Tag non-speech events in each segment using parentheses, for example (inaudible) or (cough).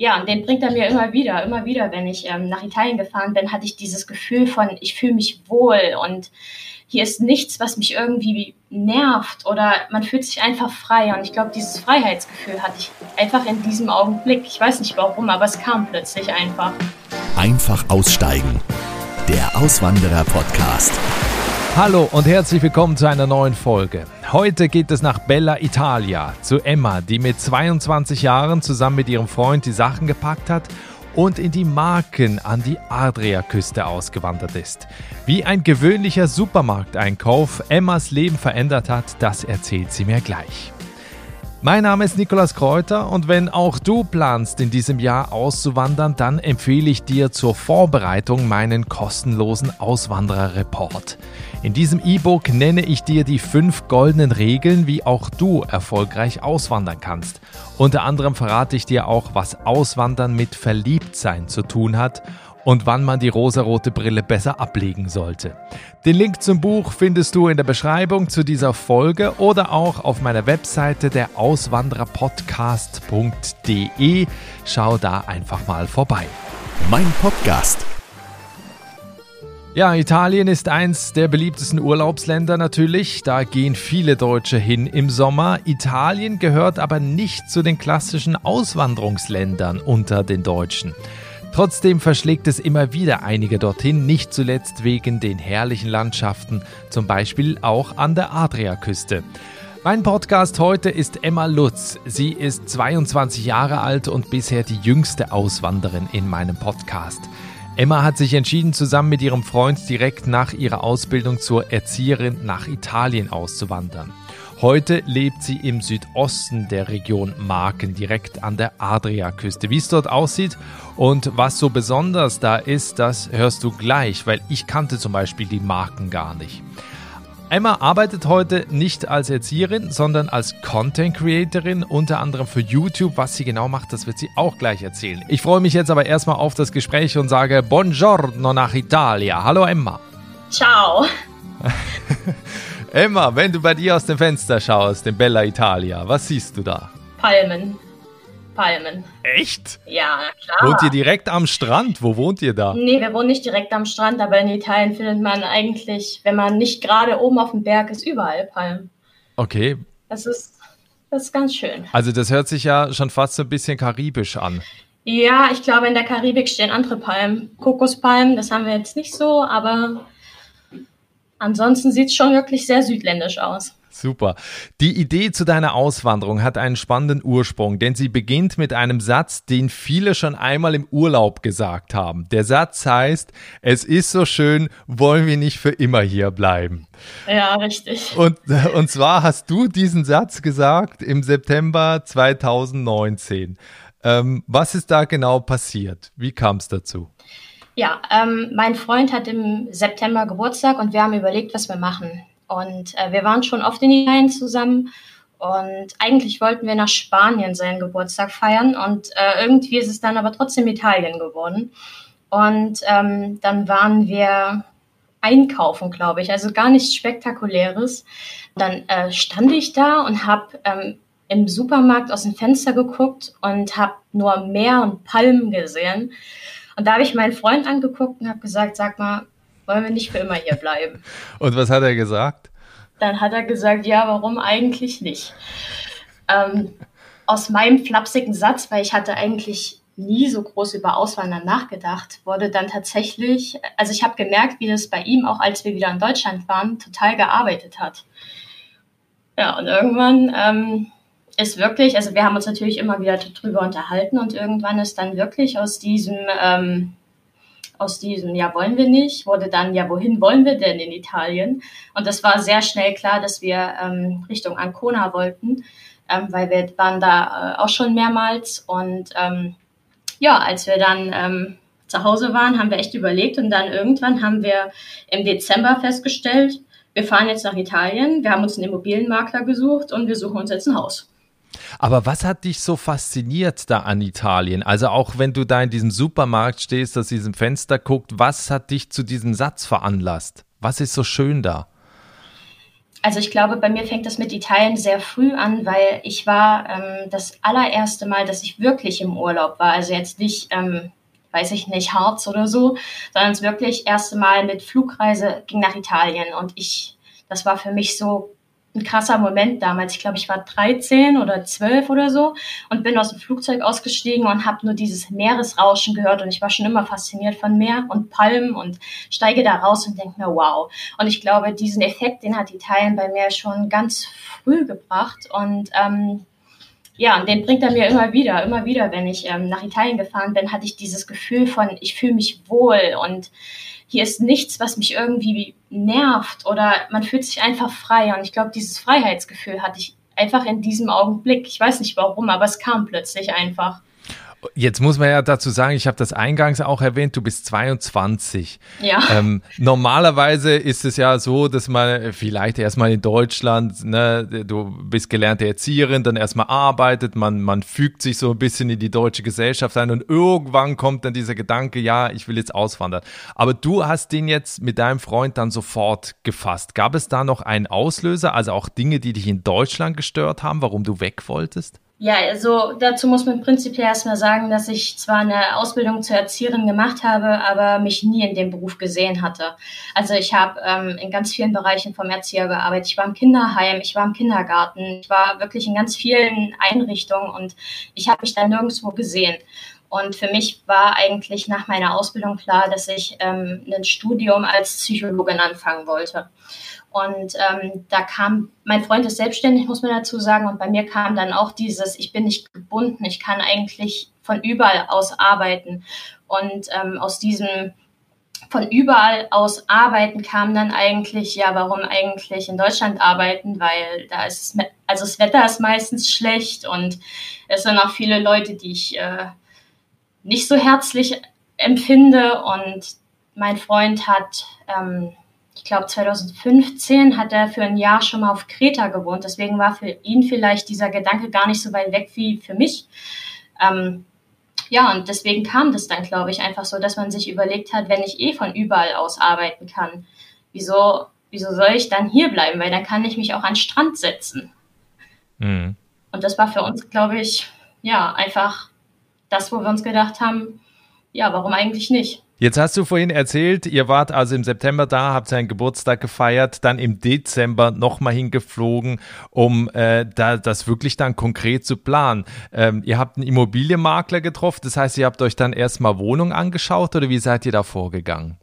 ja, und den bringt er mir immer wieder, immer wieder, wenn ich ähm, nach Italien gefahren bin, hatte ich dieses Gefühl von, ich fühle mich wohl und hier ist nichts, was mich irgendwie nervt oder man fühlt sich einfach frei. Und ich glaube, dieses Freiheitsgefühl hatte ich einfach in diesem Augenblick. Ich weiß nicht warum, aber es kam plötzlich einfach. Einfach aussteigen. Der Auswanderer-Podcast. Hallo und herzlich willkommen zu einer neuen Folge. Heute geht es nach Bella Italia zu Emma, die mit 22 Jahren zusammen mit ihrem Freund die Sachen gepackt hat und in die Marken an die Adriaküste ausgewandert ist. Wie ein gewöhnlicher Supermarkteinkauf Emmas Leben verändert hat, das erzählt sie mir gleich. Mein Name ist Nikolas Kräuter und wenn auch du planst, in diesem Jahr auszuwandern, dann empfehle ich dir zur Vorbereitung meinen kostenlosen Auswanderer-Report. In diesem E-Book nenne ich dir die fünf goldenen Regeln, wie auch du erfolgreich auswandern kannst. Unter anderem verrate ich dir auch, was Auswandern mit Verliebtsein zu tun hat und wann man die rosarote Brille besser ablegen sollte. Den Link zum Buch findest du in der Beschreibung zu dieser Folge oder auch auf meiner Webseite der Auswandererpodcast.de. Schau da einfach mal vorbei. Mein Podcast. Ja, Italien ist eins der beliebtesten Urlaubsländer natürlich. Da gehen viele Deutsche hin im Sommer. Italien gehört aber nicht zu den klassischen Auswanderungsländern unter den Deutschen. Trotzdem verschlägt es immer wieder einige dorthin, nicht zuletzt wegen den herrlichen Landschaften, zum Beispiel auch an der Adriaküste. Mein Podcast heute ist Emma Lutz. Sie ist 22 Jahre alt und bisher die jüngste Auswanderin in meinem Podcast. Emma hat sich entschieden, zusammen mit ihrem Freund direkt nach ihrer Ausbildung zur Erzieherin nach Italien auszuwandern. Heute lebt sie im Südosten der Region Marken, direkt an der Adriaküste. Wie es dort aussieht und was so besonders da ist, das hörst du gleich, weil ich kannte zum Beispiel die Marken gar nicht. Emma arbeitet heute nicht als Erzieherin, sondern als Content Creatorin, unter anderem für YouTube. Was sie genau macht, das wird sie auch gleich erzählen. Ich freue mich jetzt aber erstmal auf das Gespräch und sage Buongiorno nach Italia. Hallo Emma. Ciao. (laughs) Emma, wenn du bei dir aus dem Fenster schaust, in Bella Italia, was siehst du da? Palmen. Palmen. Echt? Ja, klar. Wohnt ihr direkt am Strand? Wo wohnt ihr da? Nee, wir wohnen nicht direkt am Strand, aber in Italien findet man eigentlich, wenn man nicht gerade oben auf dem Berg ist, überall Palmen. Okay. Das ist, das ist ganz schön. Also das hört sich ja schon fast so ein bisschen karibisch an. Ja, ich glaube, in der Karibik stehen andere Palmen. Kokospalmen, das haben wir jetzt nicht so, aber Ansonsten sieht es schon wirklich sehr südländisch aus. Super. Die Idee zu deiner Auswanderung hat einen spannenden Ursprung, denn sie beginnt mit einem Satz, den viele schon einmal im Urlaub gesagt haben. Der Satz heißt, es ist so schön, wollen wir nicht für immer hier bleiben. Ja, richtig. Und, (laughs) und zwar hast du diesen Satz gesagt im September 2019. Ähm, was ist da genau passiert? Wie kam es dazu? Ja, ähm, mein Freund hat im September Geburtstag und wir haben überlegt, was wir machen. Und äh, wir waren schon oft in Italien zusammen und eigentlich wollten wir nach Spanien seinen Geburtstag feiern und äh, irgendwie ist es dann aber trotzdem Italien geworden. Und ähm, dann waren wir einkaufen, glaube ich, also gar nichts Spektakuläres. Dann äh, stand ich da und habe ähm, im Supermarkt aus dem Fenster geguckt und habe nur Meer und Palmen gesehen. Und da habe ich meinen Freund angeguckt und habe gesagt, sag mal, wollen wir nicht für immer hier bleiben? (laughs) und was hat er gesagt? Dann hat er gesagt, ja, warum eigentlich nicht? Ähm, aus meinem flapsigen Satz, weil ich hatte eigentlich nie so groß über Auswandern nachgedacht, wurde dann tatsächlich, also ich habe gemerkt, wie das bei ihm, auch als wir wieder in Deutschland waren, total gearbeitet hat. Ja, und irgendwann ähm, ist wirklich, also wir haben uns natürlich immer wieder darüber unterhalten und irgendwann ist dann wirklich aus diesem, ähm, aus diesem, ja, wollen wir nicht, wurde dann, ja, wohin wollen wir denn in Italien? Und das war sehr schnell klar, dass wir ähm, Richtung Ancona wollten, ähm, weil wir waren da äh, auch schon mehrmals und ähm, ja, als wir dann ähm, zu Hause waren, haben wir echt überlegt und dann irgendwann haben wir im Dezember festgestellt, wir fahren jetzt nach Italien, wir haben uns einen Immobilienmakler gesucht und wir suchen uns jetzt ein Haus. Aber was hat dich so fasziniert da an Italien? Also auch wenn du da in diesem Supermarkt stehst, aus diesem Fenster guckt, was hat dich zu diesem Satz veranlasst? Was ist so schön da? also ich glaube, bei mir fängt das mit Italien sehr früh an, weil ich war ähm, das allererste Mal, dass ich wirklich im Urlaub war. Also jetzt nicht, ähm, weiß ich nicht, Harz oder so, sondern es wirklich erste Mal mit Flugreise ging nach Italien. Und ich, das war für mich so ein krasser Moment damals. Ich glaube, ich war 13 oder 12 oder so und bin aus dem Flugzeug ausgestiegen und habe nur dieses Meeresrauschen gehört und ich war schon immer fasziniert von Meer und Palmen und steige da raus und denke mir, wow. Und ich glaube, diesen Effekt, den hat Italien bei mir schon ganz früh gebracht und ähm, ja, und den bringt er mir immer wieder, immer wieder, wenn ich ähm, nach Italien gefahren bin, hatte ich dieses Gefühl von, ich fühle mich wohl und hier ist nichts, was mich irgendwie nervt oder man fühlt sich einfach frei. Und ich glaube, dieses Freiheitsgefühl hatte ich einfach in diesem Augenblick. Ich weiß nicht warum, aber es kam plötzlich einfach. Jetzt muss man ja dazu sagen, ich habe das eingangs auch erwähnt, du bist 22. Ja. Ähm, normalerweise ist es ja so, dass man vielleicht erstmal in Deutschland, ne, du bist gelernte Erzieherin, dann erstmal arbeitet, man, man fügt sich so ein bisschen in die deutsche Gesellschaft ein und irgendwann kommt dann dieser Gedanke, ja, ich will jetzt auswandern. Aber du hast den jetzt mit deinem Freund dann sofort gefasst. Gab es da noch einen Auslöser, also auch Dinge, die dich in Deutschland gestört haben, warum du weg wolltest? Ja, also dazu muss man prinzipiell erstmal sagen, dass ich zwar eine Ausbildung zur Erzieherin gemacht habe, aber mich nie in dem Beruf gesehen hatte. Also ich habe ähm, in ganz vielen Bereichen vom Erzieher gearbeitet. Ich war im Kinderheim, ich war im Kindergarten, ich war wirklich in ganz vielen Einrichtungen und ich habe mich da nirgendwo gesehen. Und für mich war eigentlich nach meiner Ausbildung klar, dass ich ähm, ein Studium als Psychologin anfangen wollte. Und ähm, da kam, mein Freund ist selbstständig, muss man dazu sagen, und bei mir kam dann auch dieses, ich bin nicht gebunden, ich kann eigentlich von überall aus arbeiten. Und ähm, aus diesem von überall aus arbeiten kam dann eigentlich, ja, warum eigentlich in Deutschland arbeiten, weil da ist also das Wetter ist meistens schlecht und es sind auch viele Leute, die ich äh, nicht so herzlich empfinde. Und mein Freund hat ähm, ich glaube 2015 hat er für ein Jahr schon mal auf Kreta gewohnt. Deswegen war für ihn vielleicht dieser Gedanke gar nicht so weit weg wie für mich. Ähm, ja, und deswegen kam das dann, glaube ich, einfach so, dass man sich überlegt hat, wenn ich eh von überall aus arbeiten kann, wieso, wieso soll ich dann hier bleiben? Weil dann kann ich mich auch an den Strand setzen. Mhm. Und das war für uns, glaube ich, ja, einfach das, wo wir uns gedacht haben, ja, warum eigentlich nicht? Jetzt hast du vorhin erzählt, ihr wart also im September da, habt seinen Geburtstag gefeiert, dann im Dezember nochmal hingeflogen, um äh, da, das wirklich dann konkret zu planen. Ähm, ihr habt einen Immobilienmakler getroffen, das heißt, ihr habt euch dann erstmal Wohnung angeschaut oder wie seid ihr da vorgegangen?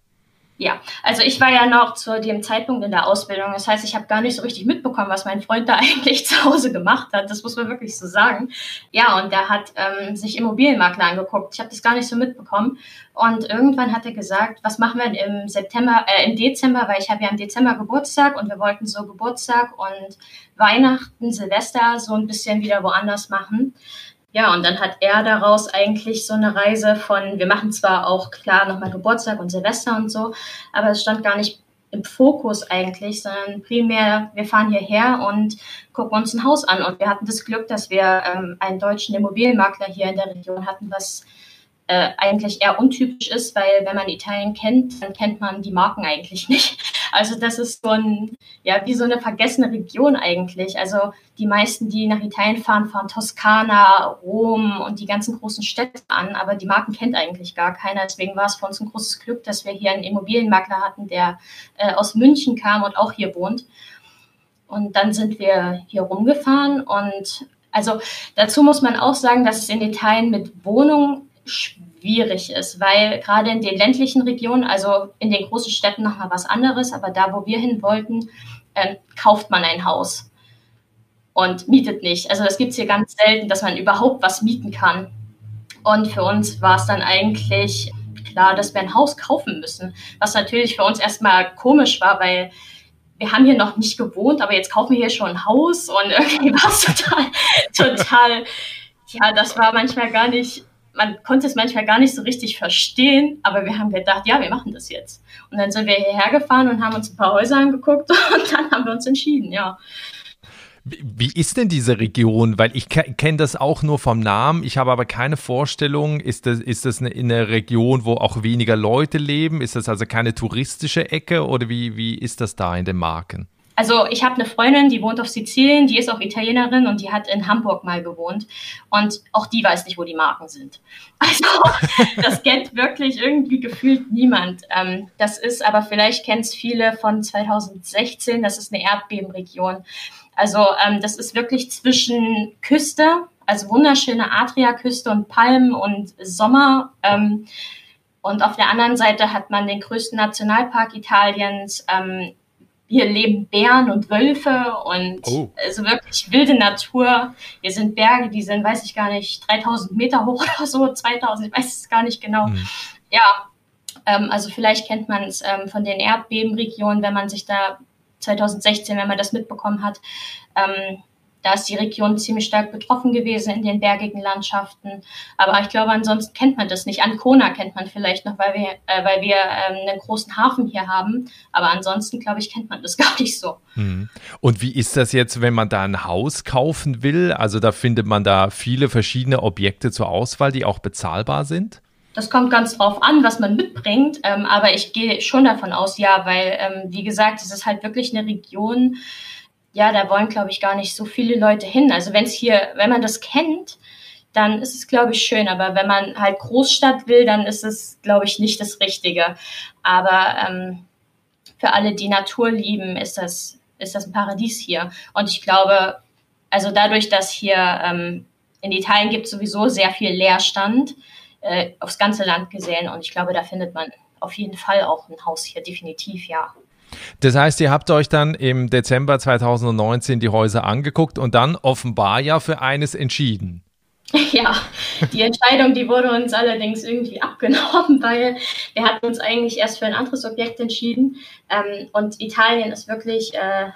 Ja, also ich war ja noch zu dem Zeitpunkt in der Ausbildung. Das heißt, ich habe gar nicht so richtig mitbekommen, was mein Freund da (laughs) eigentlich zu Hause gemacht hat. Das muss man wirklich so sagen. Ja, und der hat ähm, sich Immobilienmakler angeguckt. Ich habe das gar nicht so mitbekommen. Und irgendwann hat er gesagt, was machen wir im September, äh, im Dezember, weil ich habe ja im Dezember Geburtstag und wir wollten so Geburtstag und Weihnachten, Silvester so ein bisschen wieder woanders machen. Ja, und dann hat er daraus eigentlich so eine Reise von, wir machen zwar auch klar nochmal Geburtstag und Silvester und so, aber es stand gar nicht im Fokus eigentlich, sondern primär, wir fahren hierher und gucken uns ein Haus an. Und wir hatten das Glück, dass wir ähm, einen deutschen Immobilienmakler hier in der Region hatten, was äh, eigentlich eher untypisch ist, weil wenn man Italien kennt, dann kennt man die Marken eigentlich (laughs) nicht. Also das ist so ein, ja, wie so eine vergessene Region eigentlich. Also die meisten, die nach Italien fahren, fahren Toskana, Rom und die ganzen großen Städte an, aber die Marken kennt eigentlich gar keiner. Deswegen war es für uns ein großes Glück, dass wir hier einen Immobilienmakler hatten, der äh, aus München kam und auch hier wohnt. Und dann sind wir hier rumgefahren und also dazu muss man auch sagen, dass es in Italien mit Wohnungen schwierig ist, weil gerade in den ländlichen Regionen, also in den großen Städten noch mal was anderes, aber da, wo wir hin wollten, äh, kauft man ein Haus und mietet nicht. Also das gibt es hier ganz selten, dass man überhaupt was mieten kann. Und für uns war es dann eigentlich klar, dass wir ein Haus kaufen müssen, was natürlich für uns erstmal komisch war, weil wir haben hier noch nicht gewohnt, aber jetzt kaufen wir hier schon ein Haus und (laughs) irgendwie war es total, total, ja, das war manchmal gar nicht man konnte es manchmal gar nicht so richtig verstehen, aber wir haben gedacht, ja, wir machen das jetzt. Und dann sind wir hierher gefahren und haben uns ein paar Häuser angeguckt (laughs) und dann haben wir uns entschieden, ja. Wie ist denn diese Region? Weil ich kenne das auch nur vom Namen, ich habe aber keine Vorstellung. Ist das, ist das eine, eine Region, wo auch weniger Leute leben? Ist das also keine touristische Ecke oder wie, wie ist das da in den Marken? Also ich habe eine Freundin, die wohnt auf Sizilien, die ist auch Italienerin und die hat in Hamburg mal gewohnt. Und auch die weiß nicht, wo die Marken sind. (laughs) Also das kennt wirklich irgendwie gefühlt niemand. Ähm, das ist aber vielleicht kennt es viele von 2016, das ist eine Erdbebenregion. Also ähm, das ist wirklich zwischen Küste, also wunderschöne Adriaküste und Palmen und Sommer. Ähm, und auf der anderen Seite hat man den größten Nationalpark Italiens. Ähm, hier leben Bären und Wölfe und oh. also wirklich wilde Natur. Hier sind Berge, die sind, weiß ich gar nicht, 3000 Meter hoch (laughs) oder so, 2000, ich weiß es gar nicht genau. Mhm. Ja, ähm, also vielleicht kennt man es ähm, von den Erdbebenregionen, wenn man sich da 2016, wenn man das mitbekommen hat, ähm, da ist die Region ziemlich stark betroffen gewesen in den bergigen Landschaften. Aber ich glaube, ansonsten kennt man das nicht. Ancona kennt man vielleicht noch, weil wir, äh, weil wir ähm, einen großen Hafen hier haben. Aber ansonsten, glaube ich, kennt man das (laughs) gar nicht so. Mhm. Und wie ist das jetzt, wenn man da ein Haus kaufen will? Also da findet man da viele verschiedene Objekte zur Auswahl, die auch bezahlbar sind? Das kommt ganz drauf an, was man mitbringt. Ähm, aber ich gehe schon davon aus, ja, weil, ähm, wie gesagt, es ist halt wirklich eine Region, ja, da wollen, glaube ich, gar nicht so viele Leute hin. Also wenn es hier, wenn man das kennt, dann ist es, glaube ich, schön. Aber wenn man halt Großstadt will, dann ist es, glaube ich, nicht das Richtige. Aber ähm, für alle, die Natur lieben, ist das, ist das ein Paradies hier. Und ich glaube, also dadurch, dass hier ähm, in Italien gibt sowieso sehr viel Leerstand, äh, aufs ganze Land gesehen. Und ich glaube, da findet man auf jeden Fall auch ein Haus hier, definitiv, ja. Das heißt, ihr habt euch dann im Dezember 2019 die Häuser angeguckt und dann offenbar ja für eines entschieden. (laughs) Ja, die Entscheidung, die wurde uns allerdings irgendwie abgenommen, (laughs) weil wir hatten uns eigentlich erst für ein anderes Objekt entschieden. Ähm, und Italien ist wirklich äh,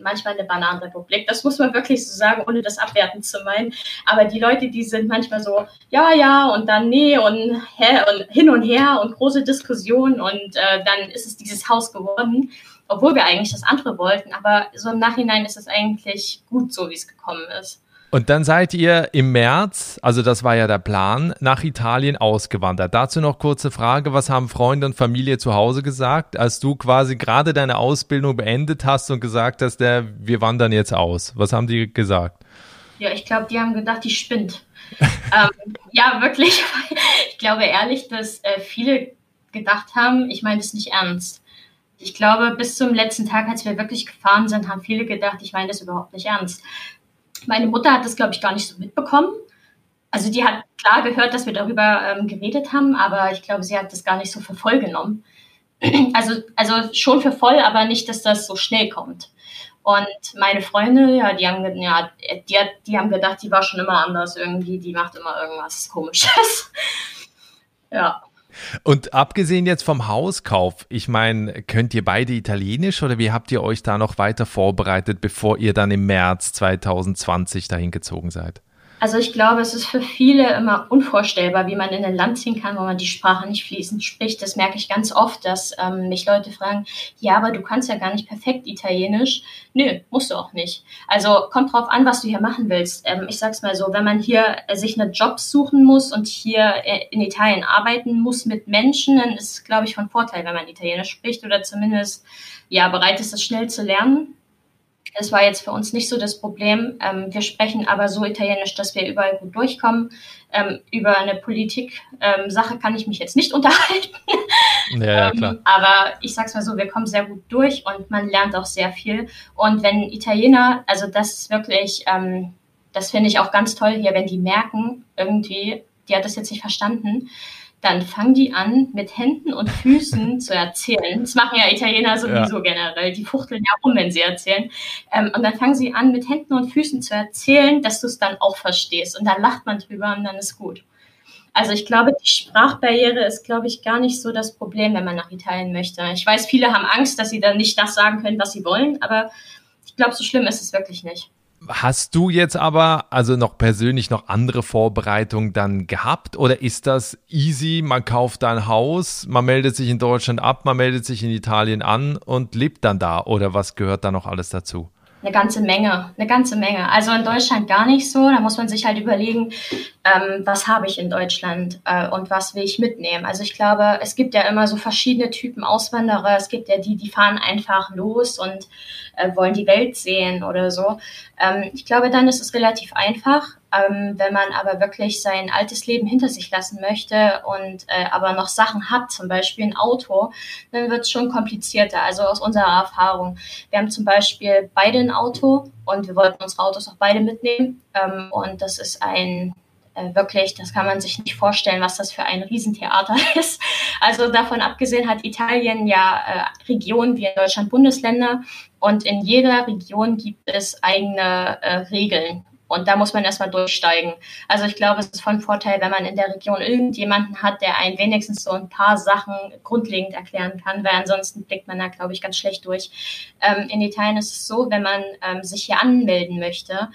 manchmal eine Bananenrepublik. Das muss man wirklich so sagen, ohne das abwertend zu meinen. Aber die Leute, die sind manchmal so, ja, ja, und dann nee und, hä, und hin und her und große Diskussionen und äh, dann ist es dieses Haus geworden, obwohl wir eigentlich das andere wollten. Aber so im Nachhinein ist es eigentlich gut so, wie es gekommen ist. Und dann seid ihr im März, also das war ja der Plan, nach Italien ausgewandert. Dazu noch kurze Frage, was haben Freunde und Familie zu Hause gesagt, als du quasi gerade deine Ausbildung beendet hast und gesagt hast, der, wir wandern jetzt aus? Was haben die gesagt? Ja, ich glaube, die haben gedacht, die spinnt. (laughs) ähm, ja, wirklich. (laughs) Ich glaube ehrlich, dass äh, viele gedacht haben, ich meine das nicht ernst. Ich glaube, bis zum letzten Tag, als wir wirklich gefahren sind, haben viele gedacht, ich meine das überhaupt nicht ernst. Meine Mutter hat das, glaube ich, gar nicht so mitbekommen. Also die hat klar gehört, dass wir darüber ähm, geredet haben, aber ich glaube, sie hat das gar nicht so für voll genommen. (clears throat) Also, also schon für voll, aber nicht, dass das so schnell kommt. Und meine Freunde, ja, die haben, ja, die, die haben gedacht, die war schon immer anders irgendwie, die macht immer irgendwas Komisches. (laughs) ja. Und abgesehen jetzt vom Hauskauf, ich meine, könnt ihr beide Italienisch oder wie habt ihr euch da noch weiter vorbereitet, bevor ihr dann im März 2020 dahin gezogen seid? Also ich glaube, es ist für viele immer unvorstellbar, wie man in ein Land ziehen kann, wo man die Sprache nicht fließend spricht. Das merke ich ganz oft, dass ähm, mich Leute fragen, ja, aber du kannst ja gar nicht perfekt Italienisch. Nö, musst du auch nicht. Also kommt drauf an, was du hier machen willst. Ähm, ich sag's mal so, wenn man hier äh, sich eine Job suchen muss und hier äh, in Italien arbeiten muss mit Menschen, dann ist es, glaube ich, von Vorteil, wenn man Italienisch spricht oder zumindest ja bereit ist, das schnell zu lernen. Das war jetzt für uns nicht so das Problem. Ähm, wir sprechen aber so Italienisch, dass wir überall gut durchkommen. Ähm, über eine Politik-Sache ähm, kann ich mich jetzt nicht (laughs) unterhalten. Ja, ja, klar. Ähm, aber ich sag's mal so, wir kommen sehr gut durch und man lernt auch sehr viel. Und wenn Italiener, also das ist wirklich, ähm, das finde ich auch ganz toll hier, wenn die merken, irgendwie, die hat das jetzt nicht verstanden, dann fangen die an, mit Händen und Füßen (laughs) zu erzählen. Das machen ja Italiener sowieso ja. generell. Die fuchteln ja rum, wenn sie erzählen. Ähm, und dann fangen sie an, mit Händen und Füßen zu erzählen, dass du es dann auch verstehst. Und dann lacht man drüber und dann ist gut. Also ich glaube, die Sprachbarriere ist, glaube ich, gar nicht so das Problem, wenn man nach Italien möchte. Ich weiß, viele haben Angst, dass sie dann nicht das sagen können, was sie wollen, aber ich glaube, so schlimm ist es wirklich nicht. Hast du jetzt aber also noch persönlich noch andere Vorbereitungen dann gehabt oder ist das easy? Man kauft ein Haus, man meldet sich in Deutschland ab, man meldet sich in Italien an und lebt dann da oder was gehört da noch alles dazu? Eine ganze Menge, eine ganze Menge. Also in Deutschland gar nicht so. Da muss man sich halt überlegen, ähm, was habe ich in Deutschland äh, und was will ich mitnehmen. Also ich glaube, es gibt ja immer so verschiedene Typen Auswanderer. Es gibt ja die, die fahren einfach los und äh, wollen die Welt sehen oder so. Ähm, ich glaube, dann ist es relativ einfach. Ähm, wenn man aber wirklich sein altes Leben hinter sich lassen möchte und äh, aber noch Sachen hat, zum Beispiel ein Auto, dann wird es schon komplizierter. Also aus unserer Erfahrung. Wir haben zum Beispiel beide ein Auto und wir wollten unsere Autos auch beide mitnehmen. Ähm, und das ist ein äh, wirklich, das kann man sich nicht vorstellen, was das für ein Riesentheater (laughs) ist. Also davon abgesehen hat Italien ja äh, Regionen wie in Deutschland Bundesländer und in jeder Region gibt es eigene äh, Regeln. Und da muss man erstmal durchsteigen. Also ich glaube, es ist von Vorteil, wenn man in der Region irgendjemanden hat, der einen wenigstens so ein paar Sachen grundlegend erklären kann, weil ansonsten blickt man da, glaube ich, ganz schlecht durch. Ähm, in Italien ist es so, wenn man ähm, sich hier anmelden möchte,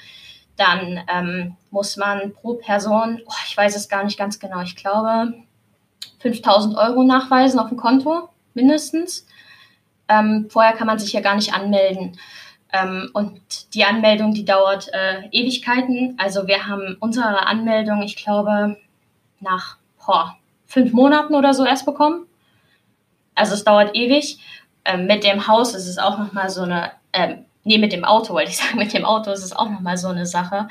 dann ähm, muss man pro Person, oh, ich weiß es gar nicht ganz genau, ich glaube 5000 Euro nachweisen auf dem Konto mindestens. Ähm, vorher kann man sich ja gar nicht anmelden. Ähm, und die Anmeldung, die dauert äh, Ewigkeiten. Also wir haben unsere Anmeldung, ich glaube, nach boah, fünf Monaten oder so erst bekommen. Also es dauert ewig. Ähm, mit dem Haus ist es auch nochmal so eine, ähm, nee, mit dem Auto wollte ich (laughs) sagen, mit dem Auto ist es auch nochmal so eine Sache.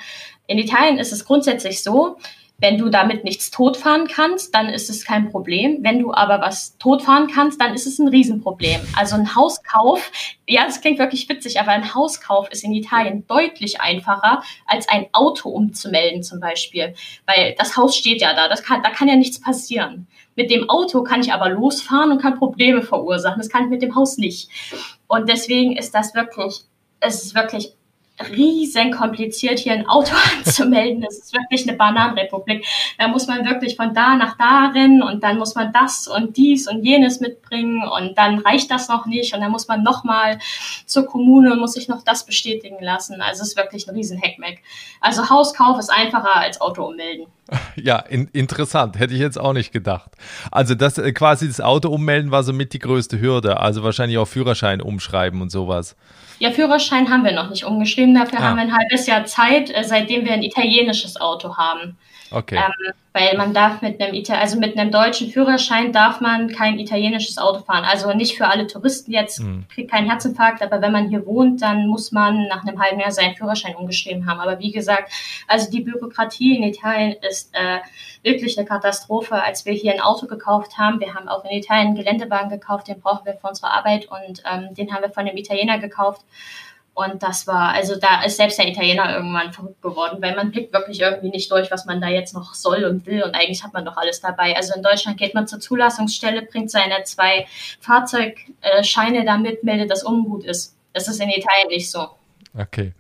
In Italien ist es grundsätzlich so, wenn du damit nichts totfahren kannst, dann ist es kein Problem. Wenn du aber was totfahren kannst, dann ist es ein Riesenproblem. Also ein Hauskauf, ja, das klingt wirklich witzig, aber ein Hauskauf ist in Italien deutlich einfacher, als ein Auto umzumelden zum Beispiel. Weil das Haus steht ja da, das kann, da kann ja nichts passieren. Mit dem Auto kann ich aber losfahren und kann Probleme verursachen. Das kann ich mit dem Haus nicht. Und deswegen ist das wirklich, es ist wirklich riesen kompliziert, hier ein Auto (laughs) anzumelden. Das ist wirklich eine Bananenrepublik. Da muss man wirklich von da nach da rennen und dann muss man das und dies und jenes mitbringen und dann reicht das noch nicht und dann muss man nochmal zur Kommune und muss sich noch das bestätigen lassen. Also es ist wirklich ein riesen Heckmeck. Also Hauskauf ist einfacher als Auto ummelden. (laughs) Ja, in, interessant. Hätte ich jetzt auch nicht gedacht. Also das äh, quasi das Auto ummelden war somit die größte Hürde. Also wahrscheinlich auch Führerschein umschreiben und sowas. Ja, Führerschein haben wir noch nicht umgeschrieben. Dafür ah. haben wir ein halbes Jahr Zeit, äh, seitdem wir ein italienisches Auto haben. Okay. Ähm, weil man darf mit einem Ita also mit einem deutschen Führerschein darf man kein italienisches Auto fahren. Also nicht für alle Touristen jetzt mhm. kriegt keinen Herzinfarkt, aber wenn man hier wohnt, dann muss man nach einem halben Jahr seinen Führerschein umgeschrieben haben. Aber wie gesagt, also die Bürokratie in Italien ist äh, wirklich eine Katastrophe. Als wir hier ein Auto gekauft haben, wir haben auch in Italien einen Geländewagen gekauft, den brauchen wir für unsere Arbeit und ähm, den haben wir von einem Italiener gekauft. Und das war, also da ist selbst der Italiener irgendwann verrückt geworden, weil man blickt wirklich irgendwie nicht durch, was man da jetzt noch soll und will. Und eigentlich hat man doch alles dabei. Also in Deutschland geht man zur Zulassungsstelle, bringt seine zwei Fahrzeugscheine damit, meldet, dass Ungut ist. Das ist in Italien nicht so. Okay.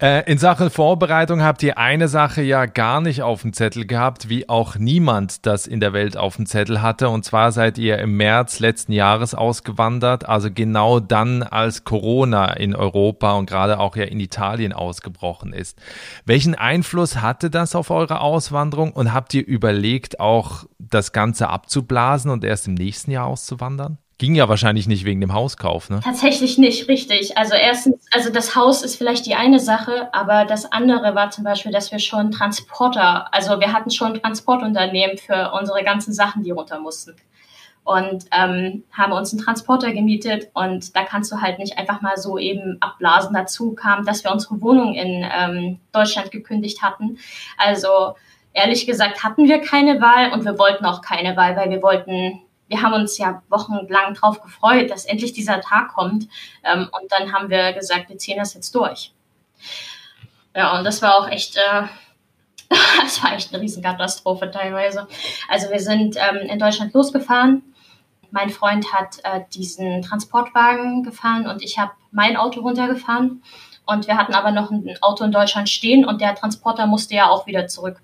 Äh, in Sachen Vorbereitung habt ihr eine Sache ja gar nicht auf dem Zettel gehabt, wie auch niemand das in der Welt auf dem Zettel hatte. Und zwar seid ihr im März letzten Jahres ausgewandert, also genau dann, als Corona in Europa und gerade auch ja in Italien ausgebrochen ist. Welchen Einfluss hatte das auf eure Auswanderung und habt ihr überlegt, auch das Ganze abzublasen und erst im nächsten Jahr auszuwandern? Ging ja wahrscheinlich nicht wegen dem Hauskauf, ne? Tatsächlich nicht, richtig. Also erstens, also das Haus ist vielleicht die eine Sache, aber das andere war zum Beispiel, dass wir schon Transporter, also wir hatten schon Transportunternehmen für unsere ganzen Sachen, die runter mussten. Und ähm, haben uns einen Transporter gemietet und da kannst du halt nicht einfach mal so eben abblasen. Dazu kam, dass wir unsere Wohnung in ähm, Deutschland gekündigt hatten. Also ehrlich gesagt hatten wir keine Wahl und wir wollten auch keine Wahl, weil wir wollten wir haben uns ja wochenlang drauf gefreut, dass endlich dieser Tag kommt. Ähm, und dann haben wir gesagt, wir ziehen das jetzt durch. Ja, und das war auch echt, äh, (laughs) das war echt eine Riesenkatastrophe teilweise. Also wir sind ähm, in Deutschland losgefahren. Mein Freund hat äh, diesen Transportwagen gefahren und ich habe mein Auto runtergefahren. Und wir hatten aber noch ein Auto in Deutschland stehen und der Transporter musste ja auch wieder zurück.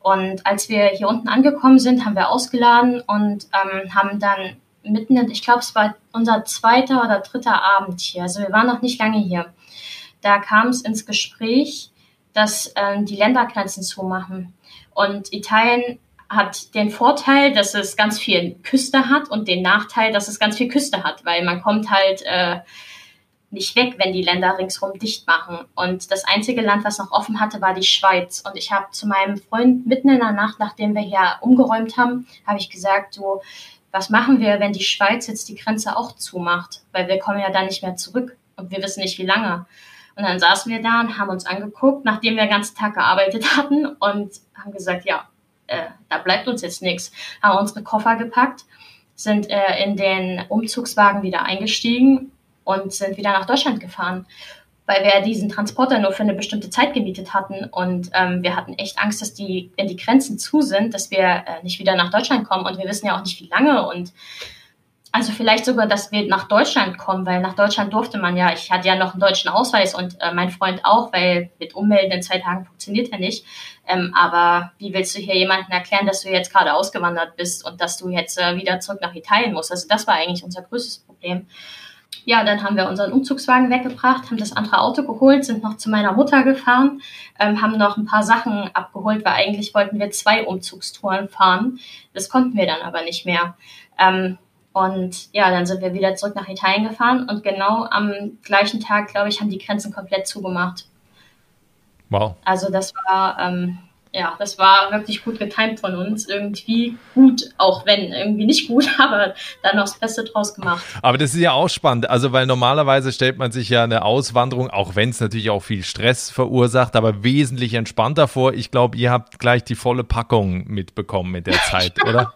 Und als wir hier unten angekommen sind, haben wir ausgeladen und ähm, haben dann mitten, in, ich glaube, es war unser zweiter oder dritter Abend hier. Also wir waren noch nicht lange hier. Da kam es ins Gespräch, dass ähm, die Ländergrenzen zumachen. Und Italien hat den Vorteil, dass es ganz viel Küste hat und den Nachteil, dass es ganz viel Küste hat, weil man kommt halt äh, nicht weg, wenn die Länder ringsherum dicht machen. Und das einzige Land, was noch offen hatte, war die Schweiz. Und ich habe zu meinem Freund mitten in der Nacht, nachdem wir hier umgeräumt haben, habe ich gesagt, so, was machen wir, wenn die Schweiz jetzt die Grenze auch zumacht? Weil wir kommen ja da nicht mehr zurück und wir wissen nicht, wie lange. Und dann saßen wir da und haben uns angeguckt, nachdem wir den ganzen Tag gearbeitet hatten und haben gesagt, ja, äh, da bleibt uns jetzt nichts. Haben unsere Koffer gepackt, sind äh, in den Umzugswagen wieder eingestiegen und sind wieder nach Deutschland gefahren, weil wir diesen Transporter nur für eine bestimmte Zeit gemietet hatten und ähm, wir hatten echt Angst, dass die, wenn die Grenzen zu sind, dass wir äh, nicht wieder nach Deutschland kommen und wir wissen ja auch nicht, wie lange und also vielleicht sogar, dass wir nach Deutschland kommen, weil nach Deutschland durfte man ja, ich hatte ja noch einen deutschen Ausweis und äh, mein Freund auch, weil mit Ummelden in zwei Tagen funktioniert ja nicht. Ähm, aber wie willst du hier jemandem erklären, dass du jetzt gerade ausgewandert bist und dass du jetzt äh, wieder zurück nach Italien musst? Also das war eigentlich unser größtes Problem. Ja, dann haben wir unseren Umzugswagen weggebracht, haben das andere Auto geholt, sind noch zu meiner Mutter gefahren, ähm, haben noch ein paar Sachen abgeholt, weil eigentlich wollten wir zwei Umzugstouren fahren. Das konnten wir dann aber nicht mehr. Ähm, und ja, dann sind wir wieder zurück nach Italien gefahren und genau am gleichen Tag, glaube ich, haben die Grenzen komplett zugemacht. Wow. Also das war ähm, ja, das war wirklich gut getimt von uns. Irgendwie gut, auch wenn irgendwie nicht gut, (laughs) aber dann noch das Beste draus gemacht. Aber das ist ja auch spannend. Also, weil normalerweise stellt man sich ja eine Auswanderung, auch wenn es natürlich auch viel Stress verursacht, aber wesentlich entspannter vor. Ich glaube, ihr habt gleich die volle Packung mitbekommen in der (laughs) Zeit, oder?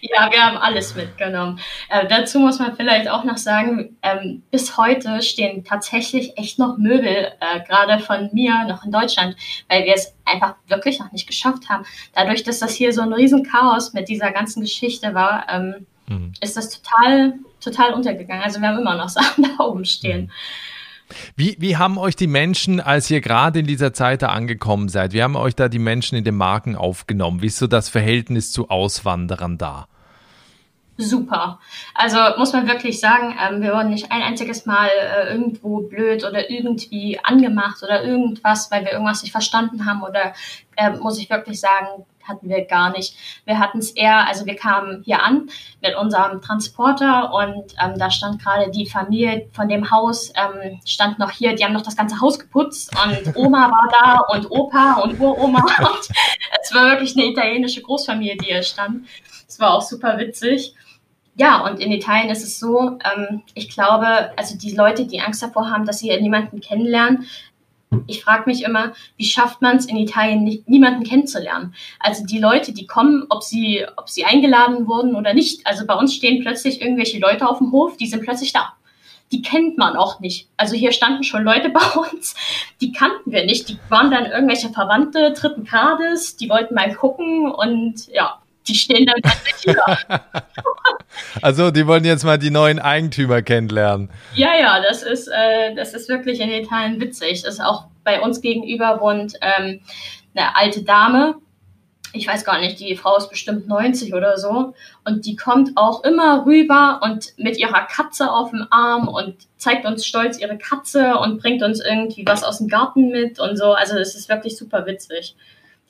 ja, wir haben alles mitgenommen. Äh, dazu muss man vielleicht auch noch sagen, ähm, bis heute stehen tatsächlich echt noch Möbel, äh, gerade von mir, noch in Deutschland, weil wir es einfach wirklich noch nicht geschafft haben. Dadurch, dass das hier so ein Riesenchaos mit dieser ganzen Geschichte war, ähm, mhm. ist das total, total untergegangen. Also wir haben immer noch (laughs) Sachen da oben stehen. Mhm. Wie, wie haben euch die Menschen, als ihr gerade in dieser Zeit da angekommen seid, wie haben euch da die Menschen in den Marken aufgenommen? Wie ist so das Verhältnis zu Auswanderern da? Super. Also muss man wirklich sagen, ähm, wir wurden nicht ein einziges Mal äh, irgendwo blöd oder irgendwie angemacht oder irgendwas, weil wir irgendwas nicht verstanden haben oder äh, muss ich wirklich sagen, hatten wir gar nicht. Wir hatten es eher, also wir kamen hier an mit unserem Transporter und ähm, da stand gerade die Familie von dem Haus, ähm, stand noch hier, die haben noch das ganze Haus geputzt und (laughs) Oma war da und Opa und Uroma und (laughs) es war wirklich eine italienische Großfamilie, die hier stand. Es war auch super witzig ja, und in Italien ist es so, ähm, ich glaube, also die Leute, die Angst davor haben, dass sie niemanden kennenlernen, ich frage mich immer, wie schafft man es in Italien nicht, niemanden kennenzulernen? Also die Leute, die kommen, ob sie, ob sie eingeladen wurden oder nicht. Also bei uns stehen plötzlich irgendwelche Leute auf dem Hof, die sind plötzlich da. Die kennt man auch nicht. Also hier standen schon Leute (laughs) bei uns, die kannten wir nicht. Die waren dann irgendwelche Verwandte dritten Grades, die wollten mal gucken und ja, die stehen dann tatsächlich da. (laughs) Also, die wollen jetzt mal die neuen Eigentümer kennenlernen. Ja, ja, das ist, äh, das ist wirklich in Italien witzig. Das ist auch bei uns gegenüber wohnt ähm, eine alte Dame. Ich weiß gar nicht, die Frau ist bestimmt 90 oder so. Und die kommt auch immer rüber und mit ihrer Katze auf dem Arm und zeigt uns stolz ihre Katze und bringt uns irgendwie was aus dem Garten mit und so. Also, es ist wirklich super witzig.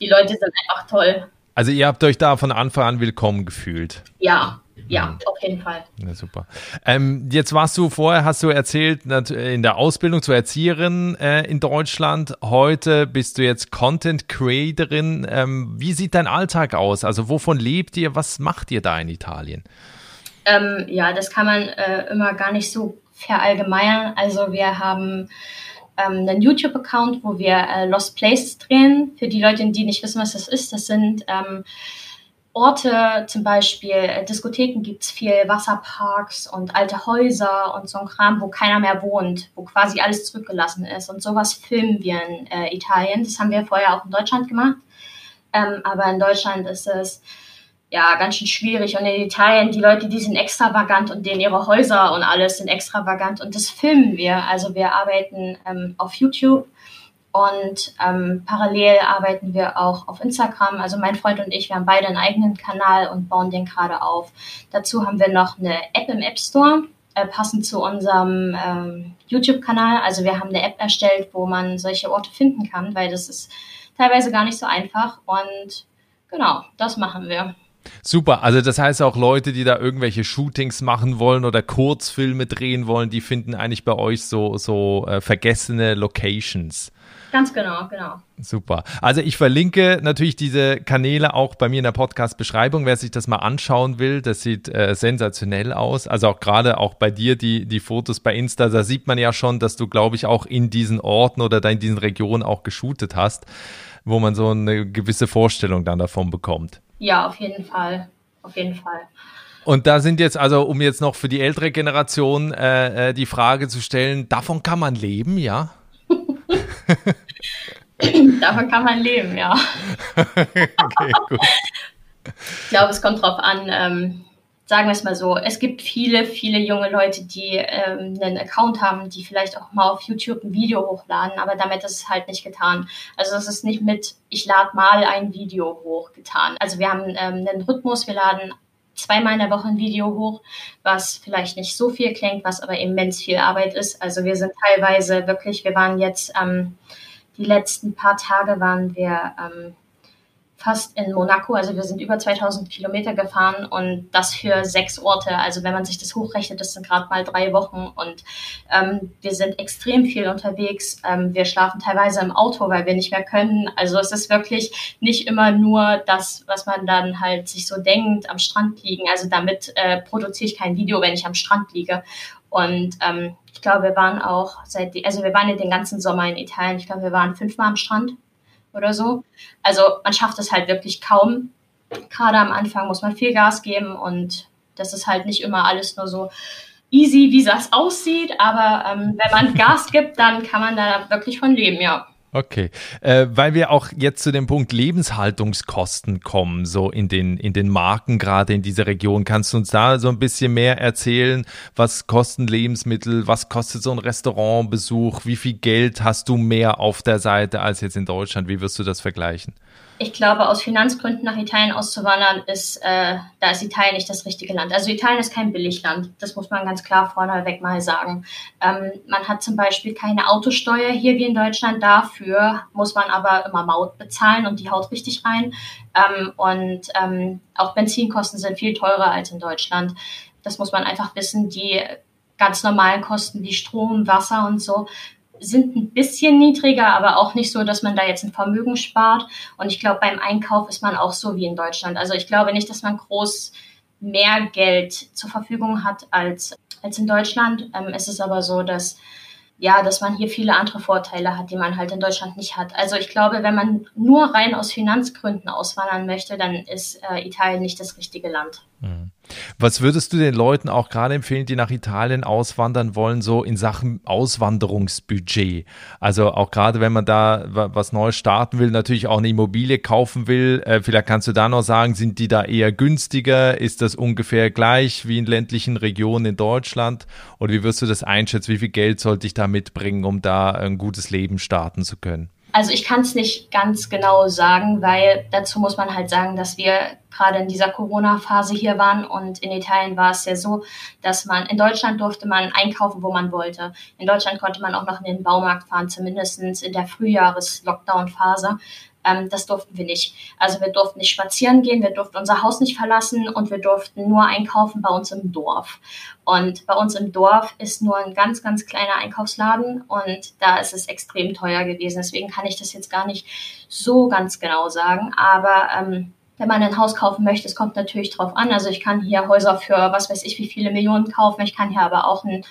Die Leute sind einfach toll. Also ihr habt euch da von Anfang an willkommen gefühlt. Ja, ja, auf jeden Fall. Ja, super. Ähm, jetzt warst du vorher, hast du erzählt, in der Ausbildung zur Erzieherin äh, in Deutschland. Heute bist du jetzt Content Creatorin. Ähm, wie sieht dein Alltag aus? Also wovon lebt ihr? Was macht ihr da in Italien? Ähm, ja, das kann man äh, immer gar nicht so verallgemeinern. Also wir haben ähm, einen YouTube-Account, wo wir äh, Lost Places drehen. Für die Leute, die nicht wissen, was das ist, das sind ähm, Orte, zum Beispiel äh, Diskotheken gibt es viel, Wasserparks und alte Häuser und so ein Kram, wo keiner mehr wohnt, wo quasi alles zurückgelassen ist. Und sowas filmen wir in äh, Italien. Das haben wir vorher auch in Deutschland gemacht. Ähm, aber in Deutschland ist es ja, ganz schön schwierig. Und in Italien, die Leute, die sind extravagant und denen ihre Häuser und alles sind extravagant. Und das filmen wir. Also wir arbeiten ähm, auf YouTube und ähm, parallel arbeiten wir auch auf Instagram. Also mein Freund und ich, wir haben beide einen eigenen Kanal und bauen den gerade auf. Dazu haben wir noch eine App im App Store, äh, passend zu unserem ähm, YouTube-Kanal. Also wir haben eine App erstellt, wo man solche Orte finden kann, weil das ist teilweise gar nicht so einfach. Und genau, das machen wir. Super, also das heißt auch Leute, die da irgendwelche Shootings machen wollen oder Kurzfilme drehen wollen, die finden eigentlich bei euch so, so äh, vergessene Locations. Ganz genau, genau. Super. Also ich verlinke natürlich diese Kanäle auch bei mir in der Podcast-Beschreibung, wer sich das mal anschauen will. Das sieht äh, sensationell aus. Also auch gerade auch bei dir die, die Fotos bei Insta, da sieht man ja schon, dass du, glaube ich, auch in diesen Orten oder da in diesen Regionen auch geshootet hast, wo man so eine gewisse Vorstellung dann davon bekommt. Ja, auf jeden Fall. Auf jeden Fall. Und da sind jetzt also, um jetzt noch für die ältere Generation äh, äh die Frage zu stellen, davon kann man leben, ja? (laughs) Davon kann man leben, ja. (laughs) okay, gut. Ich glaube, es kommt drauf an, ähm, sagen wir es mal so, es gibt viele, viele junge Leute, die ähm, einen Account haben, die vielleicht auch mal auf YouTube ein Video hochladen, aber damit ist es halt nicht getan. Also es ist nicht mit, ich lade mal ein Video hoch getan. Also wir haben ähm, einen Rhythmus, wir laden zweimal in der Woche ein Video hoch, was vielleicht nicht so viel klingt, was aber immens viel Arbeit ist. Also wir sind teilweise wirklich, wir waren jetzt ähm, die letzten paar Tage waren wir ähm, fast in Monaco. Also wir sind über 2000 Kilometer gefahren und das für sechs Orte. Also wenn man sich das hochrechnet, das sind gerade mal drei Wochen und ähm, wir sind extrem viel unterwegs. Ähm, wir schlafen teilweise im Auto, weil wir nicht mehr können. Also es ist wirklich nicht immer nur das, was man dann halt sich so denkt, am Strand liegen. Also damit äh, produziere ich kein Video, wenn ich am Strand liege. Und ähm, ich glaube, wir waren auch seit, also wir waren ja den ganzen Sommer in Italien. Ich glaube, wir waren fünfmal am Strand oder so. Also man schafft es halt wirklich kaum. Gerade am Anfang muss man viel Gas geben und das ist halt nicht immer alles nur so easy, wie das (laughs) aussieht. Aber ähm, wenn man Gas gibt, dann kann man da wirklich von leben, ja. Okay, äh, weil wir auch jetzt zu dem Punkt Lebenshaltungskosten kommen, so in den, in den Marken gerade in dieser Region. Kannst du uns da so ein bisschen mehr erzählen? Was kosten Lebensmittel? Was kostet so ein Restaurantbesuch? Wie viel Geld hast du mehr auf der Seite als jetzt in Deutschland? Wie wirst du das vergleichen? Ich glaube, aus Finanzgründen nach Italien auszuwandern, ist, äh, da ist Italien nicht das richtige Land. Also Italien ist kein Billigland. Das muss man ganz klar vorneweg mal sagen. Ähm, man hat zum Beispiel keine Autosteuer hier wie in Deutschland. Dafür muss man aber immer Maut bezahlen und die haut richtig rein. Ähm, und ähm, auch Benzinkosten sind viel teurer als in Deutschland. Das muss man einfach wissen. Die ganz normalen Kosten wie Strom, Wasser und so sind ein bisschen niedriger, aber auch nicht so, dass man da jetzt ein Vermögen spart. Und ich glaube, beim Einkauf ist man auch so wie in Deutschland. Also ich glaube nicht, dass man groß mehr Geld zur Verfügung hat als, als in Deutschland. Ähm, es ist aber so, dass ja, dass man hier viele andere Vorteile hat, die man halt in Deutschland nicht hat. Also ich glaube, wenn man nur rein aus Finanzgründen auswandern möchte, dann ist äh, Italien nicht das richtige Land. Mhm. Was würdest du den Leuten auch gerade empfehlen, die nach Italien auswandern wollen, so in Sachen Auswanderungsbudget? Also auch gerade wenn man da was Neues starten will, natürlich auch eine Immobilie kaufen will, äh, vielleicht kannst du da noch sagen, sind die da eher günstiger? Ist das ungefähr gleich wie in ländlichen Regionen in Deutschland? Oder wie wirst du das einschätzen? Wie viel Geld sollte ich da mitbringen, um da ein gutes Leben starten zu können? Also ich kann es nicht ganz genau sagen, weil dazu muss man halt sagen, dass wir gerade in dieser Corona-Phase hier waren und in Italien war es ja so, dass man in Deutschland durfte man einkaufen, wo man wollte. In Deutschland konnte man auch noch in den Baumarkt fahren, zumindest in der Frühjahres-Lockdown-Phase. Ähm, das durften wir nicht. Also wir durften nicht spazieren gehen, wir durften unser Haus nicht verlassen und wir durften nur einkaufen bei uns im Dorf. Und bei uns im Dorf ist nur ein ganz, ganz kleiner Einkaufsladen und da ist es extrem teuer gewesen. Deswegen kann ich das jetzt gar nicht so ganz genau sagen. Aber ähm, wenn man ein Haus kaufen möchte, es kommt natürlich drauf an. Also ich kann hier Häuser für was weiß ich wie viele Millionen kaufen. Ich kann hier aber auch ein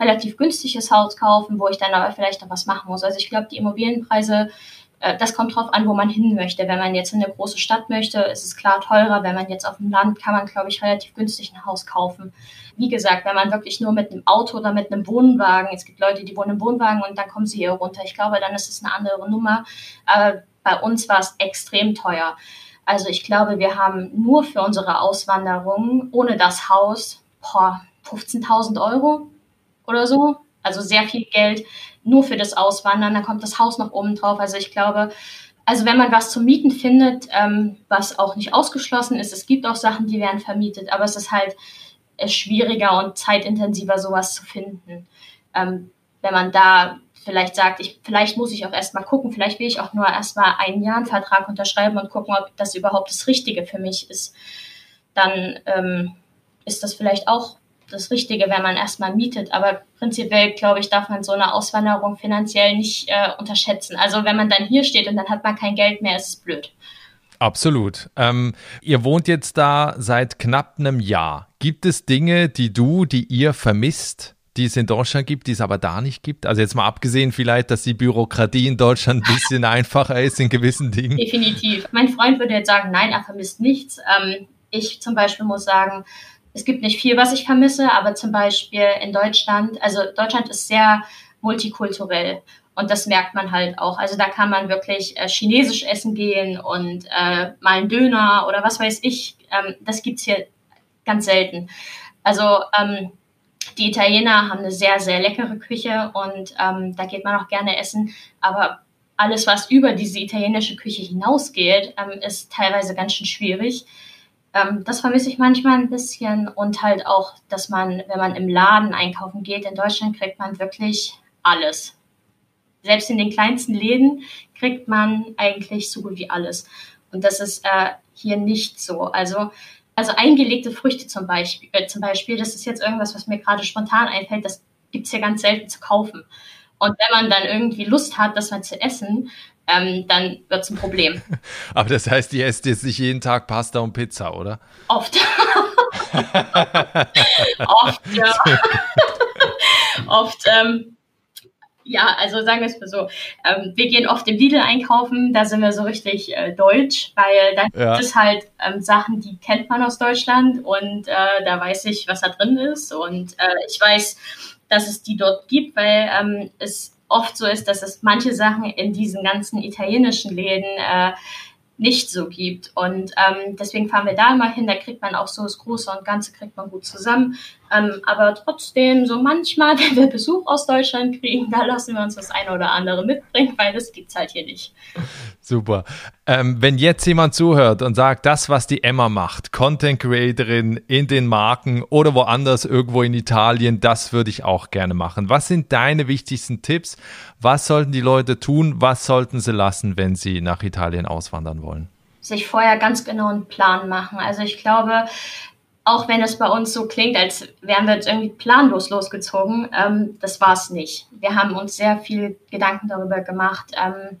relativ günstiges Haus kaufen, wo ich dann aber vielleicht noch was machen muss. Also ich glaube, die Immobilienpreise das kommt drauf an, wo man hin möchte. Wenn man jetzt in eine große Stadt möchte, ist es klar teurer. Wenn man jetzt auf dem Land, kann man, glaube ich, relativ günstig ein Haus kaufen. Wie gesagt, wenn man wirklich nur mit einem Auto oder mit einem Wohnwagen, es gibt Leute, die wohnen im Wohnwagen und dann kommen sie hier runter. Ich glaube, dann ist es eine andere Nummer. Aber bei uns war es extrem teuer. Also ich glaube, wir haben nur für unsere Auswanderung ohne das Haus 15.000 Euro oder so. Also sehr viel Geld nur für das Auswandern, dann kommt das Haus noch oben drauf. Also ich glaube, also wenn man was zum Mieten findet, ähm, was auch nicht ausgeschlossen ist, es gibt auch Sachen, die werden vermietet, aber es ist halt äh, schwieriger und zeitintensiver, sowas zu finden. Ähm, wenn man da vielleicht sagt, ich, vielleicht muss ich auch erstmal gucken, vielleicht will ich auch nur erstmal ein Jahr einen Vertrag unterschreiben und gucken, ob das überhaupt das Richtige für mich ist. dann ähm, ist das vielleicht auch das Richtige, wenn man erstmal mietet. Aber prinzipiell, glaube ich, darf man so eine Auswanderung finanziell nicht äh, unterschätzen. Also wenn man dann hier steht und dann hat man kein Geld mehr, ist es blöd. Absolut. Ähm, ihr wohnt jetzt da seit knapp einem Jahr. Gibt es Dinge, die du, die ihr vermisst, die es in Deutschland gibt, die es aber da nicht gibt? Also jetzt mal abgesehen vielleicht, dass die Bürokratie in Deutschland ein bisschen (laughs) einfacher ist in gewissen Dingen. Definitiv. Mein Freund würde jetzt sagen, nein, er vermisst nichts. Ähm, ich zum Beispiel muss sagen, es gibt nicht viel, was ich vermisse, aber zum Beispiel in Deutschland, also Deutschland ist sehr multikulturell und das merkt man halt auch. Also da kann man wirklich äh, chinesisch essen gehen und äh, mal einen Döner oder was weiß ich. Ähm, das gibt's hier ganz selten. Also ähm, die Italiener haben eine sehr, sehr leckere Küche und ähm, da geht man auch gerne essen. Aber alles, was über diese italienische Küche hinausgeht, ähm, ist teilweise ganz schön schwierig. Ähm, das vermisse ich manchmal ein bisschen und halt auch, dass man, wenn man im Laden einkaufen geht, in Deutschland kriegt man wirklich alles. Selbst in den kleinsten Läden kriegt man eigentlich so gut wie alles. Und das ist äh, hier nicht so. Also, also eingelegte Früchte zum Beispiel, äh, zum Beispiel, das ist jetzt irgendwas, was mir gerade spontan einfällt, das gibt es hier ganz selten zu kaufen. Und wenn man dann irgendwie Lust hat, das mal zu essen, ähm, dann wird es ein Problem. (laughs) Aber das heißt, ihr esst jetzt nicht jeden Tag Pasta und Pizza, oder? Oft. (laughs) Oft, ja. (laughs) Oft, ähm, ja, also sagen wir es mal so. Ähm, wir gehen oft im Lidl einkaufen, da sind wir so richtig äh, deutsch, weil da ja. gibt es halt ähm, Sachen, die kennt man aus Deutschland und äh, da weiß ich, was da drin ist und äh, ich weiß, dass es die dort gibt, weil ähm, es oft so ist, dass es manche Sachen in diesen ganzen italienischen Läden äh, nicht so gibt. Und ähm, deswegen fahren wir da immer hin, da kriegt man auch so das Große und Ganze kriegt man gut zusammen. Ähm, aber trotzdem, so manchmal, (laughs) wenn wir Besuch aus Deutschland kriegen, da lassen wir uns das eine oder andere mitbringen, weil das gibt es halt hier nicht. Super. Ähm, wenn jetzt jemand zuhört und sagt, das, was die Emma macht, Content Creatorin in den Marken oder woanders irgendwo in Italien, das würde ich auch gerne machen. Was sind deine wichtigsten Tipps? Was sollten die Leute tun? Was sollten sie lassen, wenn sie nach Italien auswandern wollen? Sich vorher ganz genau einen Plan machen. Also ich glaube, auch wenn es bei uns so klingt, als wären wir jetzt irgendwie planlos losgezogen, ähm, das war es nicht. Wir haben uns sehr viel Gedanken darüber gemacht, ähm,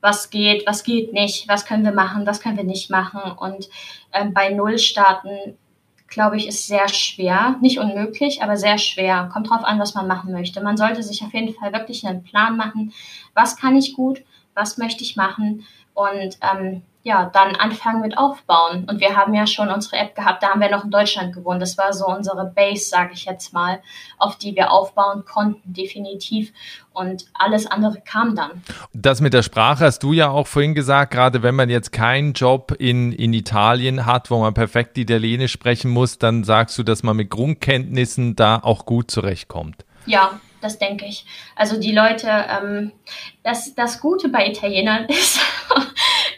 was geht, was geht nicht, was können wir machen, was können wir nicht machen. Und ähm, bei Null starten, glaube ich, ist sehr schwer. Nicht unmöglich, aber sehr schwer. Kommt drauf an, was man machen möchte. Man sollte sich auf jeden Fall wirklich einen Plan machen. Was kann ich gut? Was möchte ich machen? Und ähm, ja, dann anfangen mit Aufbauen. Und wir haben ja schon unsere App gehabt, da haben wir noch in Deutschland gewohnt. Das war so unsere Base, sage ich jetzt mal, auf die wir aufbauen konnten, definitiv. Und alles andere kam dann. Das mit der Sprache hast du ja auch vorhin gesagt, gerade wenn man jetzt keinen Job in, in Italien hat, wo man perfekt Italienisch sprechen muss, dann sagst du, dass man mit Grundkenntnissen da auch gut zurechtkommt. Ja, das denke ich. Also die Leute, ähm, das, das Gute bei Italienern (laughs) ist,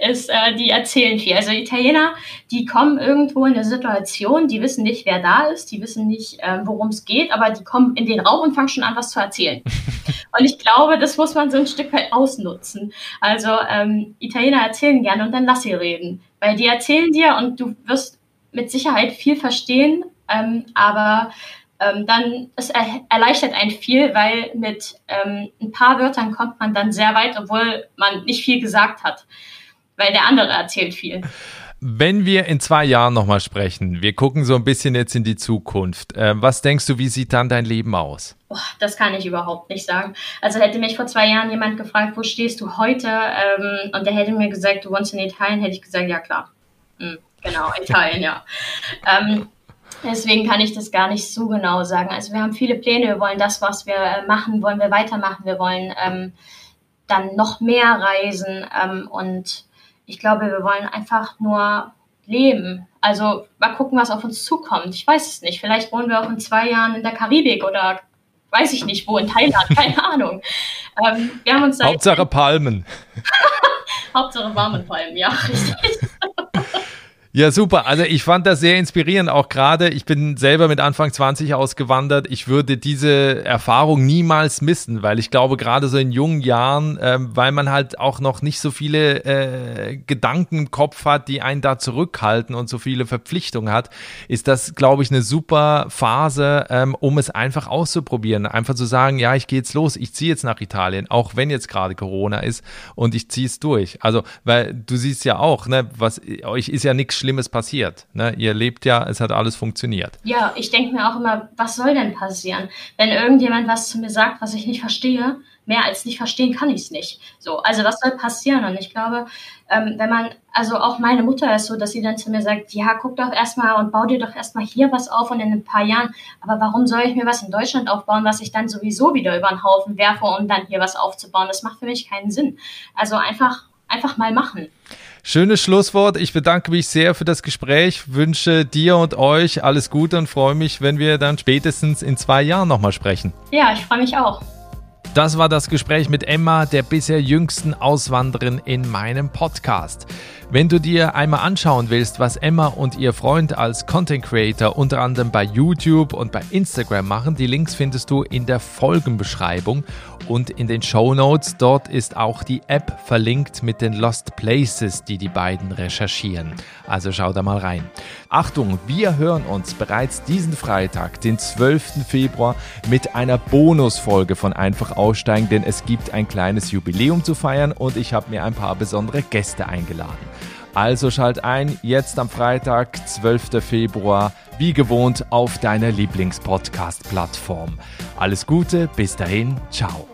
ist, äh, die erzählen viel. Also Italiener, die kommen irgendwo in eine Situation, die wissen nicht, wer da ist, die wissen nicht, äh, worum es geht, aber die kommen in den Raum und fangen schon an, was zu erzählen. (laughs) und ich glaube, das muss man so ein Stück weit ausnutzen. Also ähm, Italiener erzählen gerne und dann lass sie reden, weil die erzählen dir und du wirst mit Sicherheit viel verstehen, ähm, aber ähm, dann es erleichtert einen viel, weil mit ähm, ein paar Wörtern kommt man dann sehr weit, obwohl man nicht viel gesagt hat weil der andere erzählt viel. Wenn wir in zwei Jahren nochmal sprechen, wir gucken so ein bisschen jetzt in die Zukunft. Äh, was denkst du, wie sieht dann dein Leben aus? Oh, das kann ich überhaupt nicht sagen. Also hätte mich vor zwei Jahren jemand gefragt, wo stehst du heute? Ähm, und der hätte mir gesagt, du wohnst in Italien, hätte ich gesagt, ja klar. Hm, genau, (laughs) Italien, ja. Ähm, deswegen kann ich das gar nicht so genau sagen. Also wir haben viele Pläne, wir wollen das, was wir äh, machen, wollen wir weitermachen, wir wollen ähm, dann noch mehr reisen ähm, und ich glaube, wir wollen einfach nur leben. Also mal gucken, was auf uns zukommt. Ich weiß es nicht. Vielleicht wohnen wir auch in zwei Jahren in der Karibik oder weiß ich nicht wo, in Thailand, (laughs) keine Ahnung. Ähm, wir haben uns (laughs) Hauptsache Palmen. Hauptsache warme Palmen, ja, (laughs) richtig. Ja, super. Also ich fand das sehr inspirierend, auch gerade. Ich bin selber mit Anfang 20 ausgewandert. Ich würde diese Erfahrung niemals missen, weil ich glaube, gerade so in jungen Jahren, äh, weil man halt auch noch nicht so viele äh, Gedanken im Kopf hat, die einen da zurückhalten und so viele Verpflichtungen hat, ist das, glaube ich, eine super Phase, ähm, um es einfach auszuprobieren. Einfach zu sagen, ja, ich gehe jetzt los, ich ziehe jetzt nach Italien, auch wenn jetzt gerade Corona ist und ich ziehe es durch. Also, weil du siehst ja auch, ne, was euch ist ja nichts Schlimmes passiert. Ne? Ihr lebt ja, es hat alles funktioniert. Ja, ich denke mir auch immer, was soll denn passieren? Wenn irgendjemand was zu mir sagt, was ich nicht verstehe, mehr als nicht verstehen kann ich es nicht. So, also was soll passieren? Und ich glaube, ähm, wenn man, also auch meine Mutter ist so, dass sie dann zu mir sagt, ja, guck doch erstmal und bau dir doch erstmal hier was auf und in ein paar Jahren, aber warum soll ich mir was in Deutschland aufbauen, was ich dann sowieso wieder über den Haufen werfe, um dann hier was aufzubauen? Das macht für mich keinen Sinn. Also einfach, einfach mal machen. Schönes Schlusswort. Ich bedanke mich sehr für das Gespräch, wünsche dir und euch alles Gute und freue mich, wenn wir dann spätestens in zwei Jahren nochmal sprechen. Ja, ich freue mich auch. Das war das Gespräch mit Emma, der bisher jüngsten Auswanderin in meinem Podcast. Wenn du dir einmal anschauen willst, was Emma und ihr Freund als Content Creator unter anderem bei YouTube und bei Instagram machen, die Links findest du in der Folgenbeschreibung und in den Show Notes. Dort ist auch die App verlinkt mit den Lost Places, die die beiden recherchieren. Also schau da mal rein. Achtung, wir hören uns bereits diesen Freitag, den 12. Februar, mit einer Bonusfolge von Einfach aussteigen, denn es gibt ein kleines Jubiläum zu feiern und ich habe mir ein paar besondere Gäste eingeladen. Also schalt ein, jetzt am Freitag, 12. Februar, wie gewohnt auf deiner Lieblingspodcast-Plattform. Alles Gute, bis dahin, ciao.